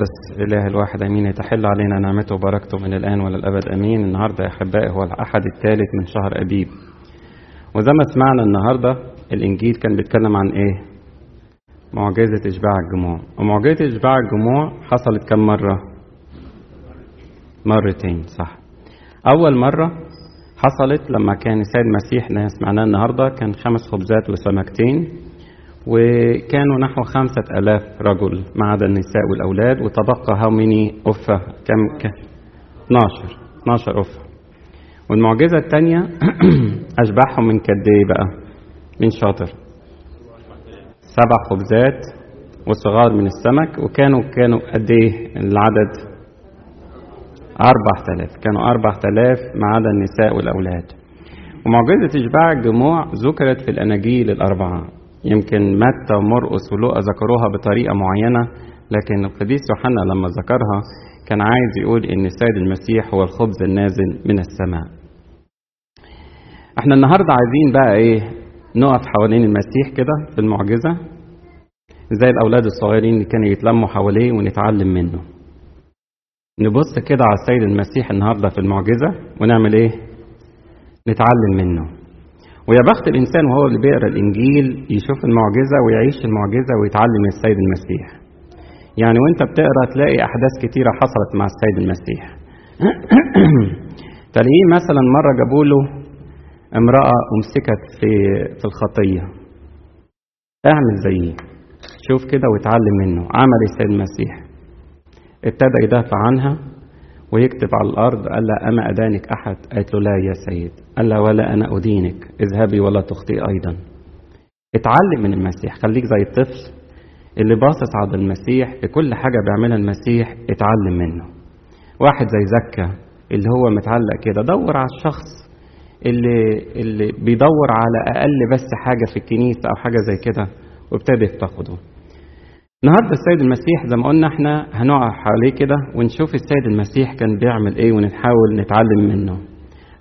بس إله الواحد أمين يتحل علينا نعمته وبركته من الآن وللأبد أمين. النهاردة يا أحبائي هو الأحد الثالث من شهر أبيب. وزي ما سمعنا النهاردة الإنجيل كان بيتكلم عن إيه؟ معجزة إشباع الجموع. ومعجزة إشباع الجموع حصلت كم مرة؟ مرتين صح. أول مرة حصلت لما كان السيد المسيح اللي سمعناه النهاردة كان خمس خبزات وسمكتين. وكانوا نحو خمسة ألاف رجل ما عدا النساء والأولاد وتبقى هاو ميني أفة؟ كم؟ كان 12 12 أفة. والمعجزة الثانية أشبعهم من قد إيه بقى؟ من شاطر. سبع خبزات وصغار من السمك وكانوا كانوا قد إيه؟ العدد أربع تلاف كانوا أربع تلاف ما عدا النساء والأولاد. ومعجزة إشباع الجموع ذكرت في الأناجيل الأربعة. يمكن متى ومرقس ولوقا ذكروها بطريقة معينة لكن القديس يوحنا لما ذكرها كان عايز يقول إن السيد المسيح هو الخبز النازل من السماء. إحنا النهاردة عايزين بقى إيه نقف حوالين المسيح كده في المعجزة زي الأولاد الصغيرين اللي كانوا يتلموا حواليه ونتعلم منه. نبص كده على السيد المسيح النهارده في المعجزة ونعمل إيه؟ نتعلم منه. ويا بخت الإنسان وهو اللي بيقرأ الإنجيل يشوف المعجزة ويعيش المعجزة ويتعلم السيد المسيح. يعني وأنت بتقرأ تلاقي أحداث كتيرة حصلت مع السيد المسيح. تلاقيه مثلا مرة جابوا له امرأة أمسكت في في الخطية. اعمل زيه شوف كده واتعلم منه. عمل السيد المسيح. ابتدى يدافع عنها. ويكتب على الأرض قال لها أما أدانك أحد؟ قالت له لا يا سيد. قال لها ولا أنا أدينك. اذهبي ولا تخطئي أيضا. اتعلم من المسيح. خليك زي الطفل اللي باصص على المسيح في كل حاجة بيعملها المسيح اتعلم منه. واحد زي زكا اللي هو متعلق كده دور على الشخص اللي اللي بيدور على أقل بس حاجة في الكنيسة أو حاجة زي كده وابتدى تاخده النهارده السيد المسيح زي ما قلنا إحنا هنقع حواليه كده ونشوف السيد المسيح كان بيعمل إيه ونحاول نتعلم منه.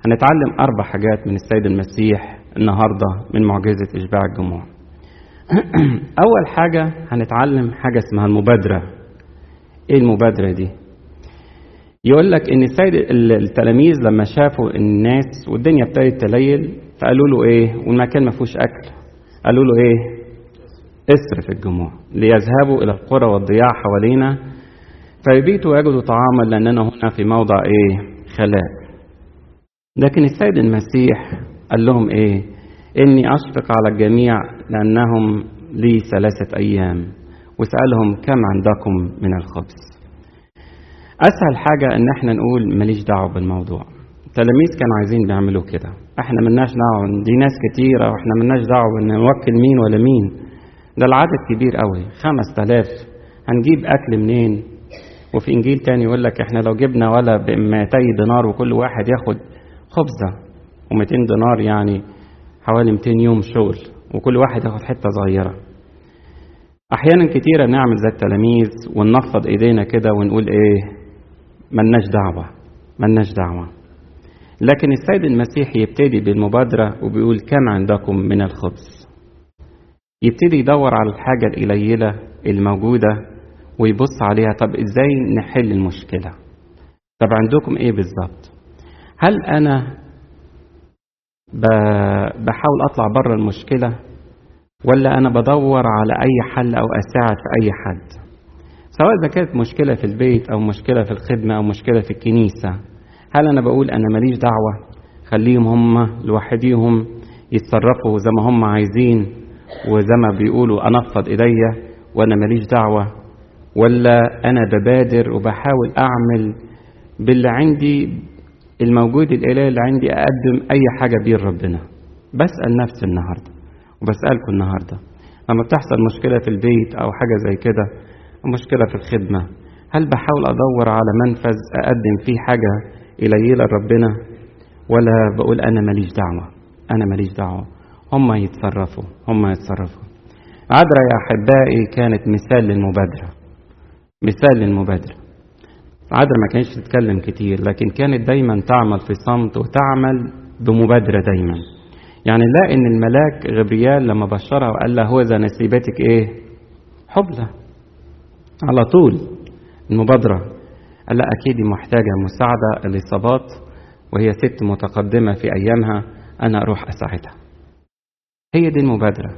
هنتعلم أربع حاجات من السيد المسيح النهارده من معجزة إشباع الجموع. أول حاجة هنتعلم حاجة اسمها المبادرة. إيه المبادرة دي؟ يقول لك إن السيد التلاميذ لما شافوا الناس والدنيا ابتدت تليل فقالوا له إيه والمكان ما فيهوش أكل قالوا له إيه اصرف الجموع ليذهبوا إلى القرى والضياع حوالينا. فيبيتوا ويجدوا طعاما لأننا هنا في موضع إيه؟ خلاء. لكن السيد المسيح قال لهم إيه؟ إني أشفق على الجميع لأنهم لي ثلاثة أيام وسألهم كم عندكم من الخبز. أسهل حاجة إن إحنا نقول ماليش دعوة بالموضوع. التلاميذ كانوا عايزين بيعملوا كده. إحنا ملناش دعوة دي ناس كتيرة وإحنا ملناش دعوة إن نوكل مين ولا مين. ده العدد كبير قوي. خمس تلاف هنجيب أكل منين؟ وفي إنجيل تاني يقول لك إحنا لو جبنا ولا بمئتي دينار وكل واحد ياخد خبزة ومئتين دينار يعني حوالي 200 يوم شغل وكل واحد ياخد حتة صغيرة. أحيانا كتيرة نعمل زي التلاميذ وننفض إيدينا كده ونقول إيه؟ ملناش دعوة ملناش دعوة. لكن السيد المسيح يبتدي بالمبادرة وبيقول كم عندكم من الخبز؟ يبتدي يدور على الحاجة القليلة الموجودة ويبص عليها. طب إزاي نحل المشكلة؟ طب عندكم إيه بالظبط؟ هل أنا بحاول أطلع بره المشكلة ولا أنا بدور على أي حل أو أساعد في أي حد؟ سواء إذا كانت مشكلة في البيت أو مشكلة في الخدمة أو مشكلة في الكنيسة هل أنا بقول أنا ماليش دعوة؟ خليهم هم لوحديهم يتصرفوا زي ما هم عايزين وزي ما بيقولوا أنفض ايديا وأنا ماليش دعوة ولا أنا ببادر وبحاول أعمل باللي عندي الموجود الالهي اللي عندي أقدم أي حاجة بيه لربنا. بسأل نفسي النهارده وبسألكم النهارده لما بتحصل مشكلة في البيت أو حاجة زي كده مشكلة في الخدمة هل بحاول أدور على منفذ أقدم فيه حاجة قليله لربنا ولا بقول أنا ماليش دعوة أنا ماليش دعوة. هم يتصرفوا هم يتصرفوا. عذرا يا أحبائي كانت مثال للمبادرة. مثال للمبادرة. عذرا ما كانتش تتكلم كتير لكن كانت دايما تعمل في صمت وتعمل بمبادرة دايما. يعني نلاقي إن الملاك غبريال لما بشرها وقال لها هو ذا نسيبتك إيه؟ حبلى على طول. المبادرة. قال لا أكيد محتاجة مساعدة الإصابات وهي ست متقدمة في أيامها أنا أروح أساعدها. هي دي المبادرة.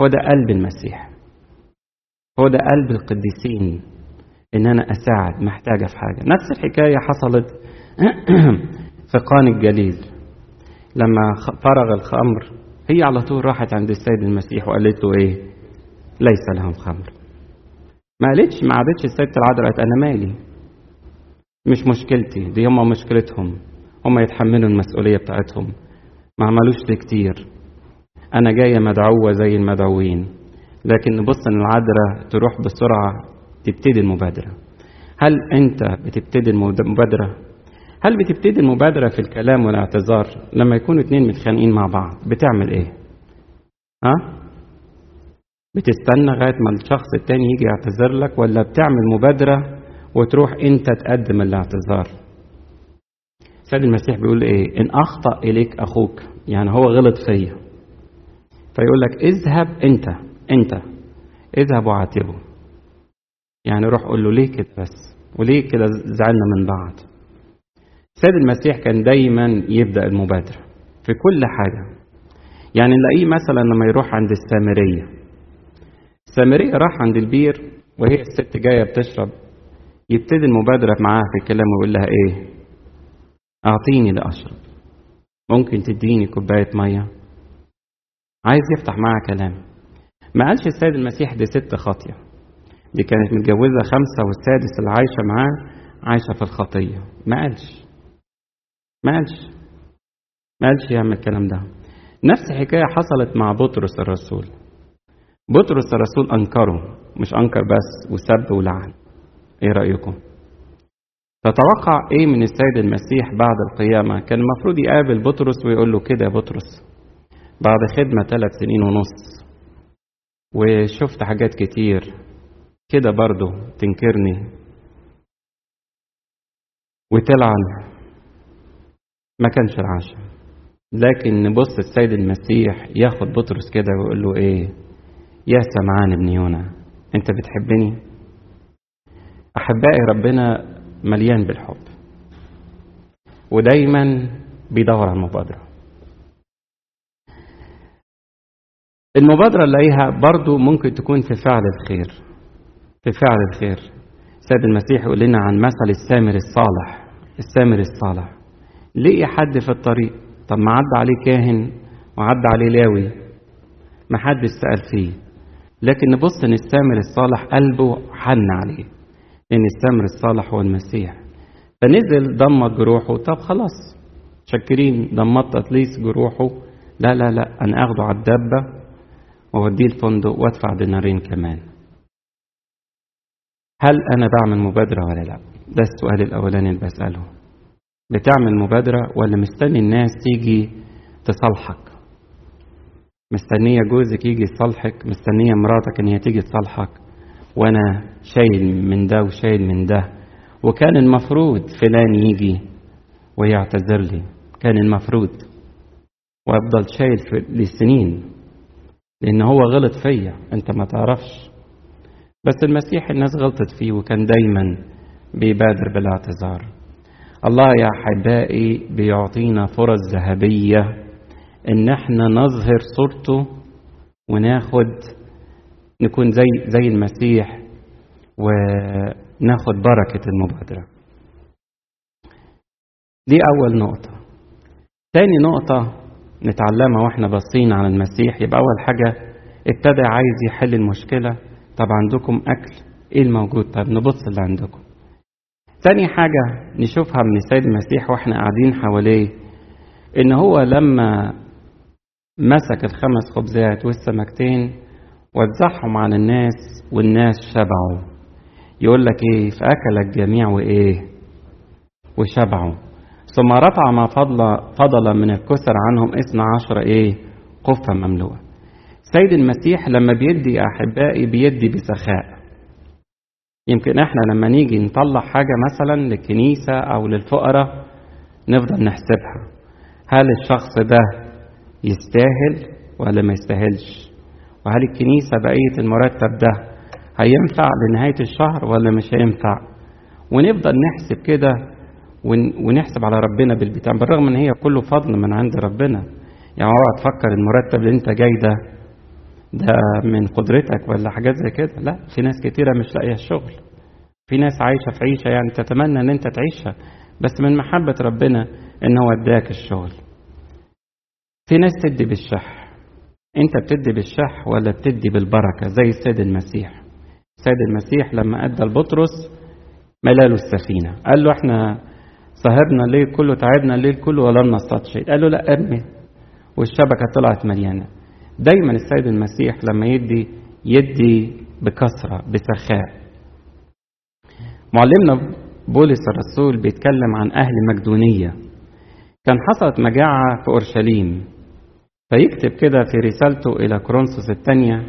هو ده قلب المسيح. هو ده قلب القديسين. إن أنا أساعد محتاجة في حاجة. نفس الحكاية حصلت في قان الجليل. لما فرغ الخمر هي على طول راحت عند السيد المسيح وقالت له إيه؟ ليس لهم خمر. ما قالتش ما عادتش الست العذراء قالت أنا مالي. مش مشكلتي. دي هم مشكلتهم. هم يتحملوا المسؤولية بتاعتهم. ما عملوش كتير. أنا جاية مدعوة زي المدعوين لكن نبص إن العذراء تروح بسرعة تبتدي المبادرة هل أنت بتبتدي المبادرة؟ هل بتبتدي المبادرة في الكلام والاعتذار لما يكونوا اتنين متخانقين مع بعض بتعمل إيه؟ ها؟ بتستنى لغاية ما الشخص التاني يجي يعتذر لك ولا بتعمل مبادرة وتروح أنت تقدم الاعتذار؟ سيد المسيح بيقول إيه؟ إن أخطأ إليك أخوك يعني هو غلط فيا فيقول لك اذهب أنت أنت. اذهب وعاتبه. يعني روح قول له ليه كده بس؟ وليه كده زعلنا من بعض؟ سيد المسيح كان دايما يبدأ المبادرة في كل حاجة. يعني نلاقيه مثلا لما يروح عند السامرية. السامرية راح عند البير وهي الست جاية بتشرب. يبتدي المبادرة معاها في الكلام ويقول لها إيه؟ أعطيني لأشرب. ممكن تديني كوباية مية؟ عايز يفتح معاها كلام. ما قالش السيد المسيح دي ست خاطية. دي كانت متجوزة خمسة والسادس اللي عايشة معاه عايشة في الخطية. ما قالش. ما قالش. ما قالش يعمل الكلام ده. نفس الحكاية حصلت مع بطرس الرسول. بطرس الرسول أنكره مش أنكر بس وسب ولعن إيه رأيكم؟ تتوقع إيه من السيد المسيح بعد القيامة؟ كان المفروض يقابل بطرس ويقول له كده يا بطرس. بعد خدمة ثلاث سنين ونص. وشفت حاجات كتير كده برضه تنكرني. وتلعن ما كانش العشاء. لكن نبص السيد المسيح ياخد بطرس كده ويقول له إيه؟ يا سمعان ابن يونا أنت بتحبني؟ أحبائي ربنا مليان بالحب. ودايما بيدور على المبادرة. المبادرة نلاقيها برضو ممكن تكون في فعل الخير. في فعل الخير. سيد المسيح يقول لنا عن مثل السامر الصالح. السامر الصالح. لقي حد في الطريق؟ طب ما عدى عليه كاهن وعدى عليه لاوي. ما حدش سأل فيه. لكن نبص إن السامر الصالح قلبه حن عليه. لأن السامر الصالح هو المسيح. فنزل ضمت جروحه. طب خلاص. شكرين. ضمت اتليس جروحه. لا لا لا. أنا أخده على الدبه واوديه الفندق وأدفع دينارين كمان. هل أنا بعمل مبادرة ولا لا؟ ده السؤال الأولاني اللي بسأله. بتعمل مبادرة ولا مستني الناس تيجي تصالحك؟ مستنية جوزك يجي يصالحك؟ مستنية مراتك إن هي تيجي تصالحك؟ وأنا شايل من ده وشايل من ده. وكان المفروض فلان يجي ويعتذر لي. كان المفروض. وأفضل شايل لسنين لأن هو غلط فيا أنت ما تعرفش. بس المسيح الناس غلطت فيه وكان دايما بيبادر بالاعتذار. الله يا احبائي بيعطينا فرص ذهبية إن إحنا نظهر صورته وناخد نكون زي زي المسيح وناخد بركة المبادرة. دي أول نقطة. تاني نقطة نتعلمها وإحنا باصين على المسيح. يبقى أول حاجة ابتدى عايز يحل المشكلة. طب عندكم أكل؟ إيه الموجود؟ طب نبص اللي عندكم. تاني حاجة نشوفها من السيد المسيح وإحنا قاعدين حواليه إن هو لما مسك الخمس خبزات والسمكتين وزعهم على الناس والناس شبعوا. يقول لك إيه؟ فاكل الجميع وإيه؟ وشبعوا. ثم رفع ما فضل فضل من الكسر عنهم اثنى عشر إيه؟ قفة مملوءة. سيد المسيح لما بيدي أحبائي بيدي بسخاء. يمكن إحنا لما نيجي نطلع حاجة مثلا للكنيسة أو للفقراء نفضل نحسبها. هل الشخص ده يستاهل ولا ما يستاهلش؟ وهل الكنيسة بقية المرتب ده هينفع لنهاية الشهر ولا مش هينفع؟ ونفضل نحسب كده ونحسب على ربنا بالبتاع بالرغم إن هي كله فضل من عند ربنا. يعني اوعى تفكر المرتب اللي انت جاي ده ده من قدرتك ولا حاجات زي كده. لا في ناس كتيرة مش لاقية الشغل. في ناس عايشة في عيشة يعني تتمنى إن انت تعيشها بس من محبة ربنا إن هو اداك الشغل. في ناس تدي بالشح. انت بتدي بالشح ولا بتدي بالبركة؟ زي السيد المسيح. السيد المسيح لما أدى لبطرس ملاله السفينة. قال له إحنا سهرنا الليل كله تعبنا الليل كله ولم نصطاد شيء. قال له لا ارمي. والشبكة طلعت مليانة. دايما السيد المسيح لما يدي يدي بكثرة بسخاء. معلمنا بولس الرسول بيتكلم عن أهل مقدونية. كان حصلت مجاعة في أورشليم. فيكتب كده في رسالته إلى كورنثوس الثانية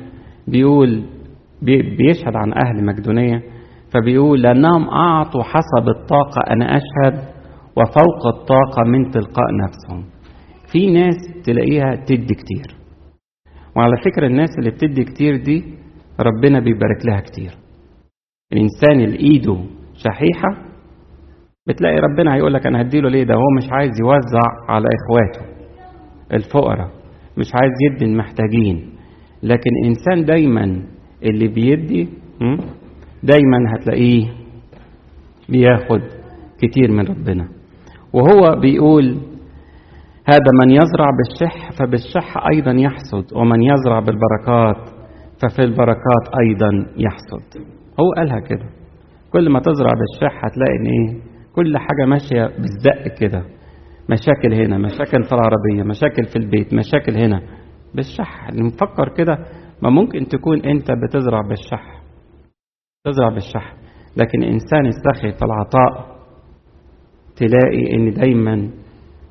بيقول بيشهد عن أهل مقدونية. فبيقول لأنهم أعطوا حسب الطاقة أنا أشهد وفوق الطاقة من تلقاء نفسهم. في ناس تلاقيها تدي كتير. وعلى فكرة الناس اللي بتدي كتير دي ربنا بيبارك لها كتير. الإنسان اللي إيده شحيحة بتلاقي ربنا هيقول لك أنا هديله ليه؟ ده هو مش عايز يوزع على إخواته الفقراء. مش عايز يدي المحتاجين. لكن الإنسان دايما اللي بيدي دايما هتلاقيه بياخد كتير من ربنا. وهو بيقول هذا من يزرع بالشح فبالشح أيضا يحصد ومن يزرع بالبركات ففي البركات أيضا يحصد. هو قالها كده. كل ما تزرع بالشح هتلاقي إن إيه؟ كل حاجة ماشية بالزق كده. مشاكل هنا مشاكل في العربية مشاكل في البيت مشاكل هنا. بالشح نفكر كده ما ممكن تكون أنت بتزرع بالشح. تزرع بالشح. لكن إنسان يستخي في العطاء تلاقي إن دايما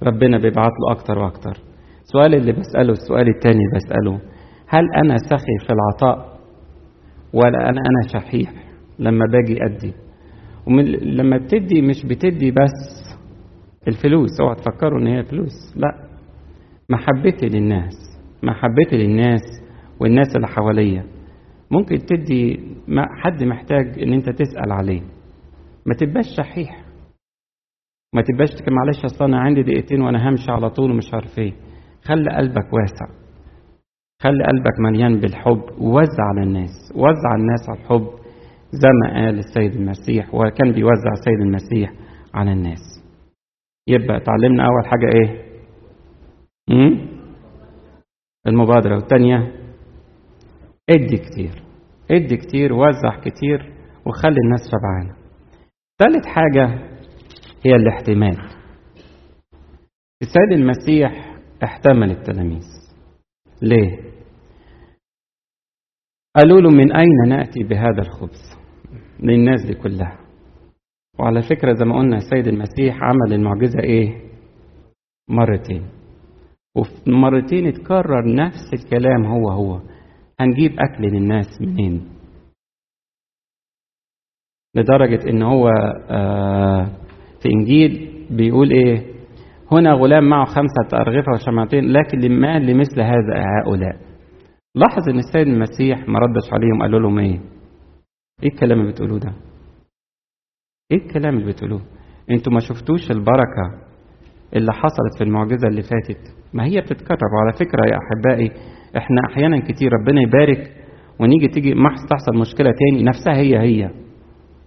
ربنا بيبعت له أكتر وأكتر. السؤال اللي بسأله السؤال التاني اللي بسأله هل أنا سخي في العطاء ولا أنا أنا شحيح لما باجي أدي؟ ومن لما بتدي مش بتدي بس الفلوس اوعى تفكروا إن هي فلوس لا. محبتي للناس محبتي للناس والناس اللي حواليا. ممكن تدي حد محتاج إن أنت تسأل عليه. ما تبقاش شحيح. ما تبقاش معلش أصل أنا عندي دقيقتين وأنا همشي على طول ومش عارف إيه. خلي قلبك واسع. خلي قلبك مليان بالحب. ووزع على الناس. وزع الناس على الحب. زي ما قال السيد المسيح وكان بيوزع السيد المسيح على الناس. يبقى اتعلمنا أول حاجة إيه؟ المبادرة. والثانيه ادي كتير. ادي كتير وزع كتير وخلي الناس شبعانه ثالث حاجة هي الاحتمال. السيد المسيح احتمل التلاميذ. ليه؟ قالوا له من أين نأتي بهذا الخبز؟ للناس دي كلها. وعلى فكرة زي ما قلنا السيد المسيح عمل المعجزة إيه؟ مرتين. وفي مرتين اتكرر نفس الكلام هو هو. هنجيب أكل للناس منين؟ لدرجة إن هو آه في إنجيل بيقول إيه؟ هنا غلام معه خمسة أرغفة وشمعتين لكن لما لمثل هذا هؤلاء. لاحظ إن السيد المسيح ما ردش عليهم قالوا لهم إيه؟ إيه الكلام اللي بتقولوه ده؟ إيه الكلام اللي بتقولوه؟ أنتوا ما شفتوش البركة اللي حصلت في المعجزة اللي فاتت؟ ما هي بتتكرر. وعلى فكرة يا أحبائي إحنا أحيانا كتير ربنا يبارك ونيجي تيجي ما تحصل مشكلة تاني نفسها هي هي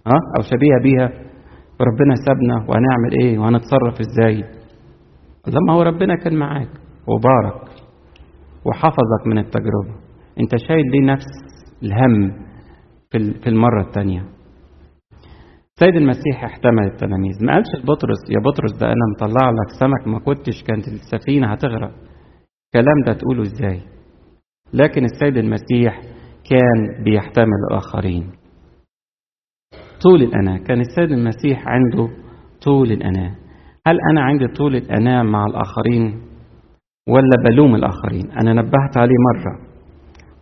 ها؟ أو شبيهة بيها. ربنا سابنا وهنعمل إيه وهنتصرف إزاي؟ لما هو ربنا كان معاك وبارك وحفظك من التجربة. أنت شايل ليه نفس الهم في المرة التانية؟ سيد المسيح احتمل التلاميذ. ما قالش لبطرس يا بطرس ده أنا مطلع لك سمك ما كنتش كانت السفينة هتغرق. الكلام ده تقوله إزاي؟ لكن السيد المسيح كان بيحتمل الآخرين. طول الأناة. كان السيد المسيح عنده طول الأناة. هل أنا عندي طول الأناة مع الآخرين ولا بلوم الآخرين؟ أنا نبهت عليه مرة.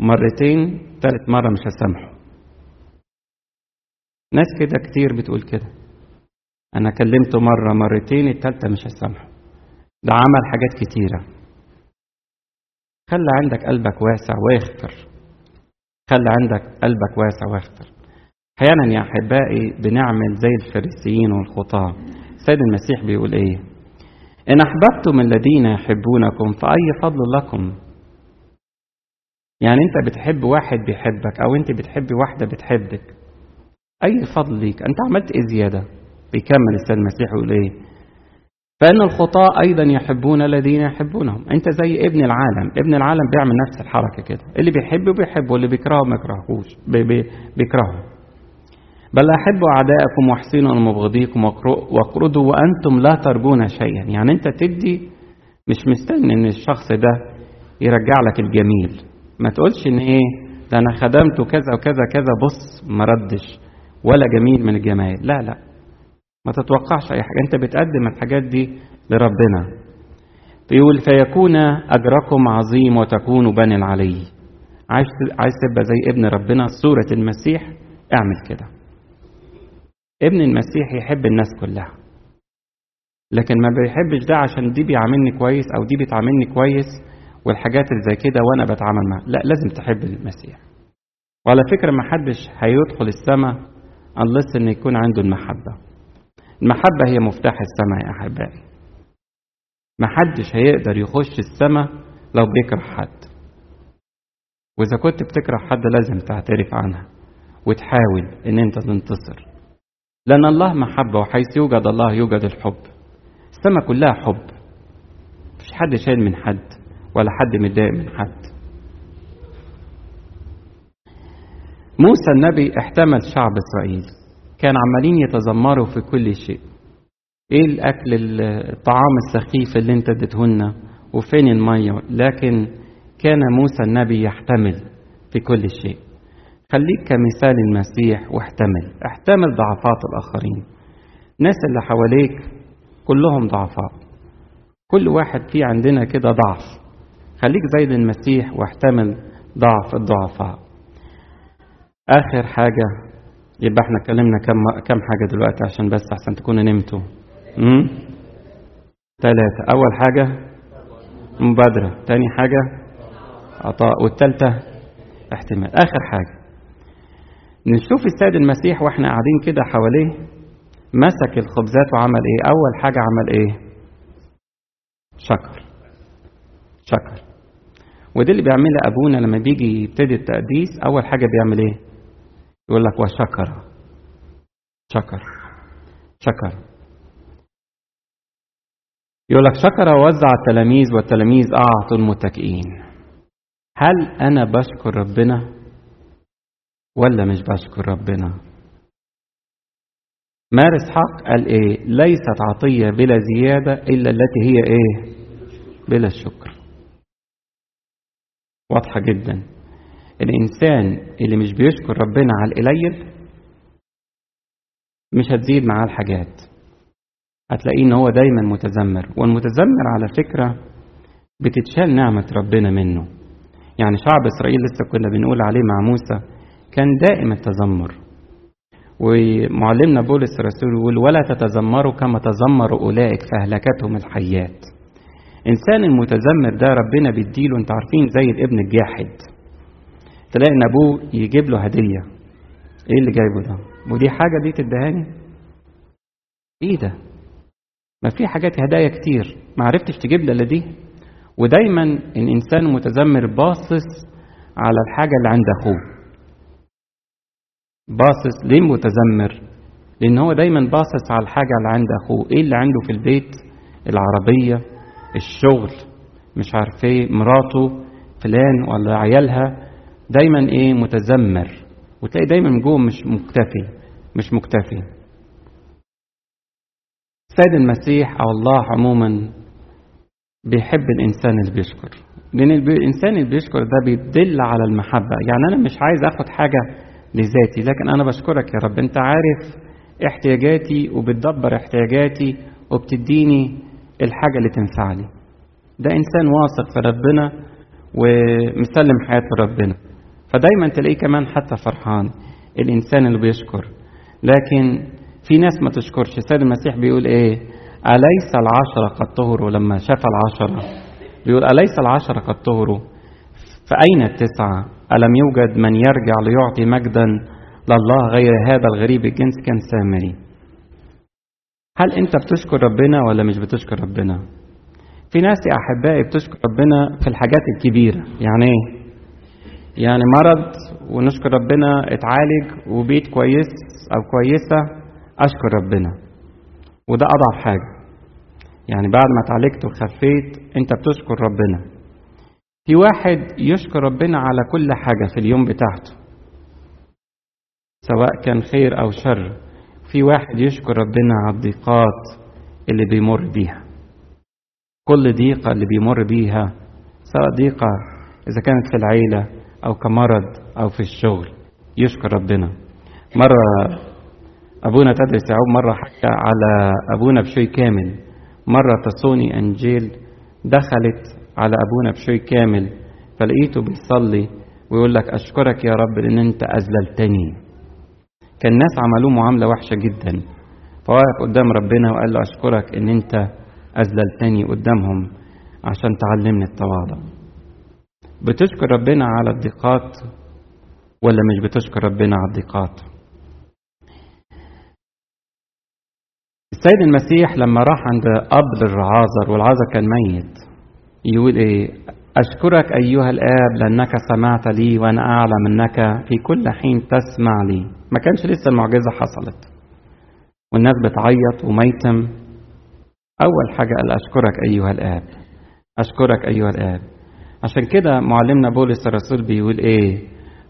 مرتين ثالث مرة مش هسامحه. ناس كده كتير بتقول كده. أنا كلمته مرة مرتين التالتة مش هسامحه. ده عمل حاجات كتيرة. خلي عندك قلبك واسع واغفر خلي عندك قلبك واسع واغفر أحيانا يا أحبائي بنعمل زي الفريسيين والخطاة. السيد المسيح بيقول إيه؟ إن أحببتم الذين يحبونكم فأي فضل لكم. يعني أنت بتحب واحد بيحبك أو أنت بتحبي واحدة بتحبك. أي فضل ليك؟ أنت عملت إيه زيادة؟ بيكمل السيد المسيح يقول إيه؟ فإن الخطاة أيضا يحبون الذين يحبونهم. أنت زي ابن العالم. ابن العالم بيعمل نفس الحركة كده. اللي بيحبه بيحبه واللي بيكرهه ما يكرهوش. بي بي بيكرهه. بل احبوا اعدائكم واحسنوا لمبغضيكم واقرضوا وأنتم لا ترجون شيئا. يعني أنت تدي مش مستني إن الشخص ده يرجع لك الجميل. ما تقولش إن إيه ده أنا خدمته كذا وكذا كذا بص ما ردش ولا جميل من الجمال. لا لا. ما تتوقعش أي حاجة. أنت بتقدم الحاجات دي لربنا. بيقول فيكون أجركم عظيم وتكونوا بني العلي. عايز عايز تبقى زي ابن ربنا صوره المسيح. اعمل كده. ابن المسيح يحب الناس كلها. لكن ما بيحبش ده عشان دي بيعاملني كويس أو دي بتعاملني كويس والحاجات اللي زي كده وأنا بتعامل معاه لا لازم تحب المسيح. وعلى فكرة ما حدش هيدخل السماء unless ان يكون عنده المحبة. المحبة هي مفتاح السماء يا أحبائي. ما حدش هيقدر يخش السماء لو بيكره حد. وإذا كنت بتكره حد لازم تعترف عنها وتحاول إن أنت تنتصر. لأن الله محبة وحيث يوجد الله يوجد الحب. السماء كلها حب. مفيش حد شايل من حد ولا حد متضايق من حد. موسى النبي احتمل شعب إسرائيل. كان عمالين يتذمروا في كل شيء. إيه الأكل الطعام السخيف اللي أنت اديتهولنا؟ وفين المية؟ لكن كان موسى النبي يحتمل في كل شيء. خليك كمثال المسيح واحتمل. احتمل ضعفات الآخرين. الناس اللي حواليك كلهم ضعفاء. كل واحد فيه عندنا كده ضعف. خليك زي المسيح واحتمل ضعف الضعفاء. آخر حاجة يبقى إحنا اتكلمنا كم كم حاجة دلوقتي عشان بس احسن تكونوا نمتوا. امم ثلاثة أول حاجة مبادرة. تاني حاجة عطاء. والثالثه احتمال. آخر حاجة. نشوف السيد المسيح وإحنا قاعدين كده حواليه مسك الخبزات وعمل إيه؟ أول حاجة عمل إيه؟ شكر. شكر. ودي اللي بيعملها أبونا لما بيجي يبتدي التقديس أول حاجة بيعمل إيه؟ يقول لك وشكر. شكر. شكر. يقول لك شكر ووزع التلاميذ والتلاميذ أعطوا المتكئين. هل أنا بشكر ربنا؟ ولا مش بشكر ربنا؟ مارس حق قال إيه؟ ليست عطية بلا زيادة إلا التي هي إيه؟ بلا الشكر. واضحة جدا. الإنسان اللي مش بيشكر ربنا على القليل مش هتزيد معاه الحاجات. هتلاقيه إن هو دايما متذمر والمتذمر على فكرة بتتشال نعمة ربنا منه. يعني شعب إسرائيل لسه كنا بنقول عليه مع موسى كان دائم التذمر. ومعلمنا بولس الرسول يقول ولا تتذمروا كما تذمر أولئك فأهلكتهم الحيات. إنسان المتذمر ده ربنا بيديله أنت عارفين زي الابن الجاحد. تلاقي إن أبوه يجيب له هدية. إيه اللي جايبه ده؟ ودي حاجة دي تدهاني؟ إيه ده؟ ما في حاجات هدايا كتير. ما عرفتش تجيب لي إلا دي. ودايما الإنسان المتذمر باصص على الحاجة اللي عند أخوه. باصص ليه متذمر لأن هو دايما باصص على الحاجة اللي عند أخوه. إيه اللي عنده في البيت؟ العربية الشغل مش عارف إيه مراته فلان ولا عيالها. دايما إيه؟ متذمر. وتلاقي دايما جوه مش مكتفي مش مكتفي. السيد المسيح أو الله عموما بيحب الإنسان اللي بيشكر. لأن الإنسان اللي بيشكر ده بيدل على المحبة. يعني أنا مش عايز آخد حاجة لذاتي. لكن أنا بشكرك يا رب. أنت عارف احتياجاتي وبتدبر احتياجاتي وبتديني الحاجة اللي تنفعني ده إنسان واثق في ربنا ومسلم حياته لربنا فدايما تلاقيه كمان حتى فرحان الإنسان اللي بيشكر. لكن في ناس ما تشكرش. السيد المسيح بيقول إيه؟ أليس العشرة قد طهروا؟ لما شاف العشرة بيقول أليس العشرة قد طهروا؟ فأين التسعة؟ ألم يوجد من يرجع ليعطي مجدا لله غير هذا الغريب الجنس كان سامري هل أنت بتشكر ربنا ولا مش بتشكر ربنا؟ في ناس يا أحبائي بتشكر ربنا في الحاجات الكبيرة يعني إيه؟ يعني مرض ونشكر ربنا اتعالج وبيت كويس أو كويسة أشكر ربنا. وده أضعف حاجة. يعني بعد ما اتعالجت وخفيت أنت بتشكر ربنا. في واحد يشكر ربنا على كل حاجة في اليوم بتاعته سواء كان خير أو شر في واحد يشكر ربنا على الضيقات اللي بيمر بيها. كل ضيقة اللي بيمر بيها سواء ضيقة إذا كانت في العيلة أو كمرض أو في الشغل يشكر ربنا. مرة أبونا تدرس يعقوب مرة حكى على أبونا بشوي كامل. مرة تصوني أنجيل دخلت على أبونا بشوي كامل فلقيته بيصلي ويقول لك أشكرك يا رب لأن أنت أذللتني كان الناس عملوه معاملة وحشة جدا. فوقف قدام ربنا وقال له أشكرك إن أنت أذللتني قدامهم عشان تعلمني التواضع. بتشكر ربنا على الضيقات ولا مش بتشكر ربنا على الضيقات؟ السيد المسيح لما راح عند قبر الرعازر والعازر كان ميت يقول إيه أشكرك أيها الآب لأنك سمعت لي وأنا أعلم أنك في كل حين تسمع لي. ما كانش لسه المعجزه حصلت. والناس بتعيط وميتم. أول حاجة قال أشكرك أيها الآب. أشكرك أيها الآب. عشان كده معلمنا بولس الرسول بيقول إيه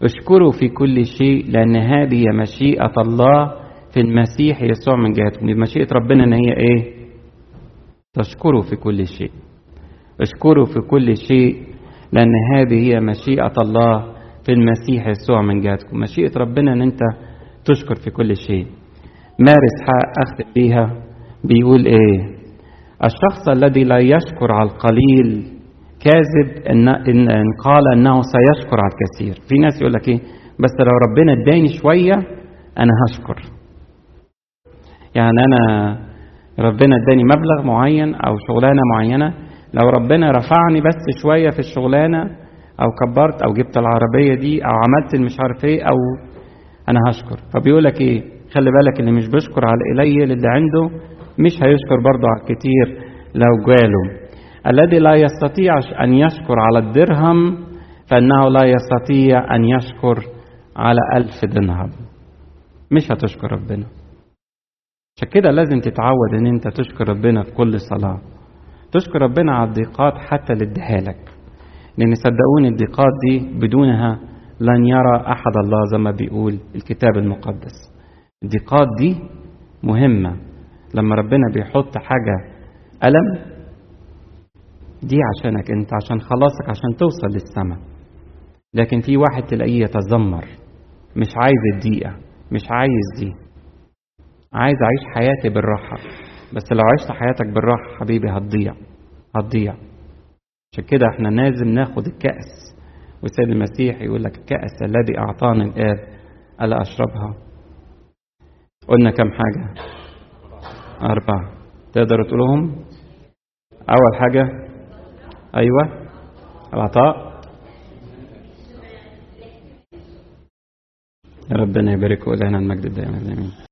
اشكروا في كل شيء لأن هذه مشيئة الله في المسيح يسوع من جهتكم. مشيئة ربنا إن هي إيه؟ تشكروا في كل شيء. اشكروا في كل شيء لأن هذه هي مشيئة الله في المسيح يسوع من جهتكم مشيئة ربنا أن أنت تشكر في كل شيء. مارس حق أختم بيها بيقول إيه؟ الشخص الذي لا يشكر على القليل كاذب إن, إن, إن قال أنه سيشكر على الكثير. في ناس يقول لك إيه؟ بس لو ربنا إداني شوية أنا هشكر. يعني أنا ربنا إداني مبلغ معين أو شغلانة معينة لو ربنا رفعني بس شوية في الشغلانة أو كبرت أو جبت العربية دي أو عملت مش عارف إيه أو أنا هشكر. فبيقول لك إيه؟ خلي بالك اللي مش بيشكر على القليل اللي عنده مش هيشكر برضه على الكتير لو جاله. الذي لا يستطيع أن يشكر على الدرهم فإنه لا يستطيع أن يشكر على ألف درهم. مش هتشكر ربنا. عشان كده لازم تتعود إن أنت تشكر ربنا في كل صلاة. تشكر ربنا على الضيقات حتى اللي اديها لك. لأن صدقوني الضيقات دي بدونها لن يرى أحد الله زي ما بيقول الكتاب المقدس. الضيقات دي مهمة. لما ربنا بيحط حاجة ألم دي عشانك أنت عشان خلاصك عشان توصل للسماء لكن في واحد تلاقيه يتذمر مش عايز الدقيقة مش عايز دي عايز أعيش حياتي بالراحة. بس لو عشت حياتك بالراحة حبيبي هتضيع هتضيع. عشان كده إحنا لازم ناخد الكأس. والسيد المسيح يقول لك الكأس الذي أعطاني الآب ألا أشربها؟ قلنا كم حاجة؟ أربعة. تقدروا تقولهم أول حاجة أيوة. العطاء. ربنا يبارك ولنا المجد دائما آمين.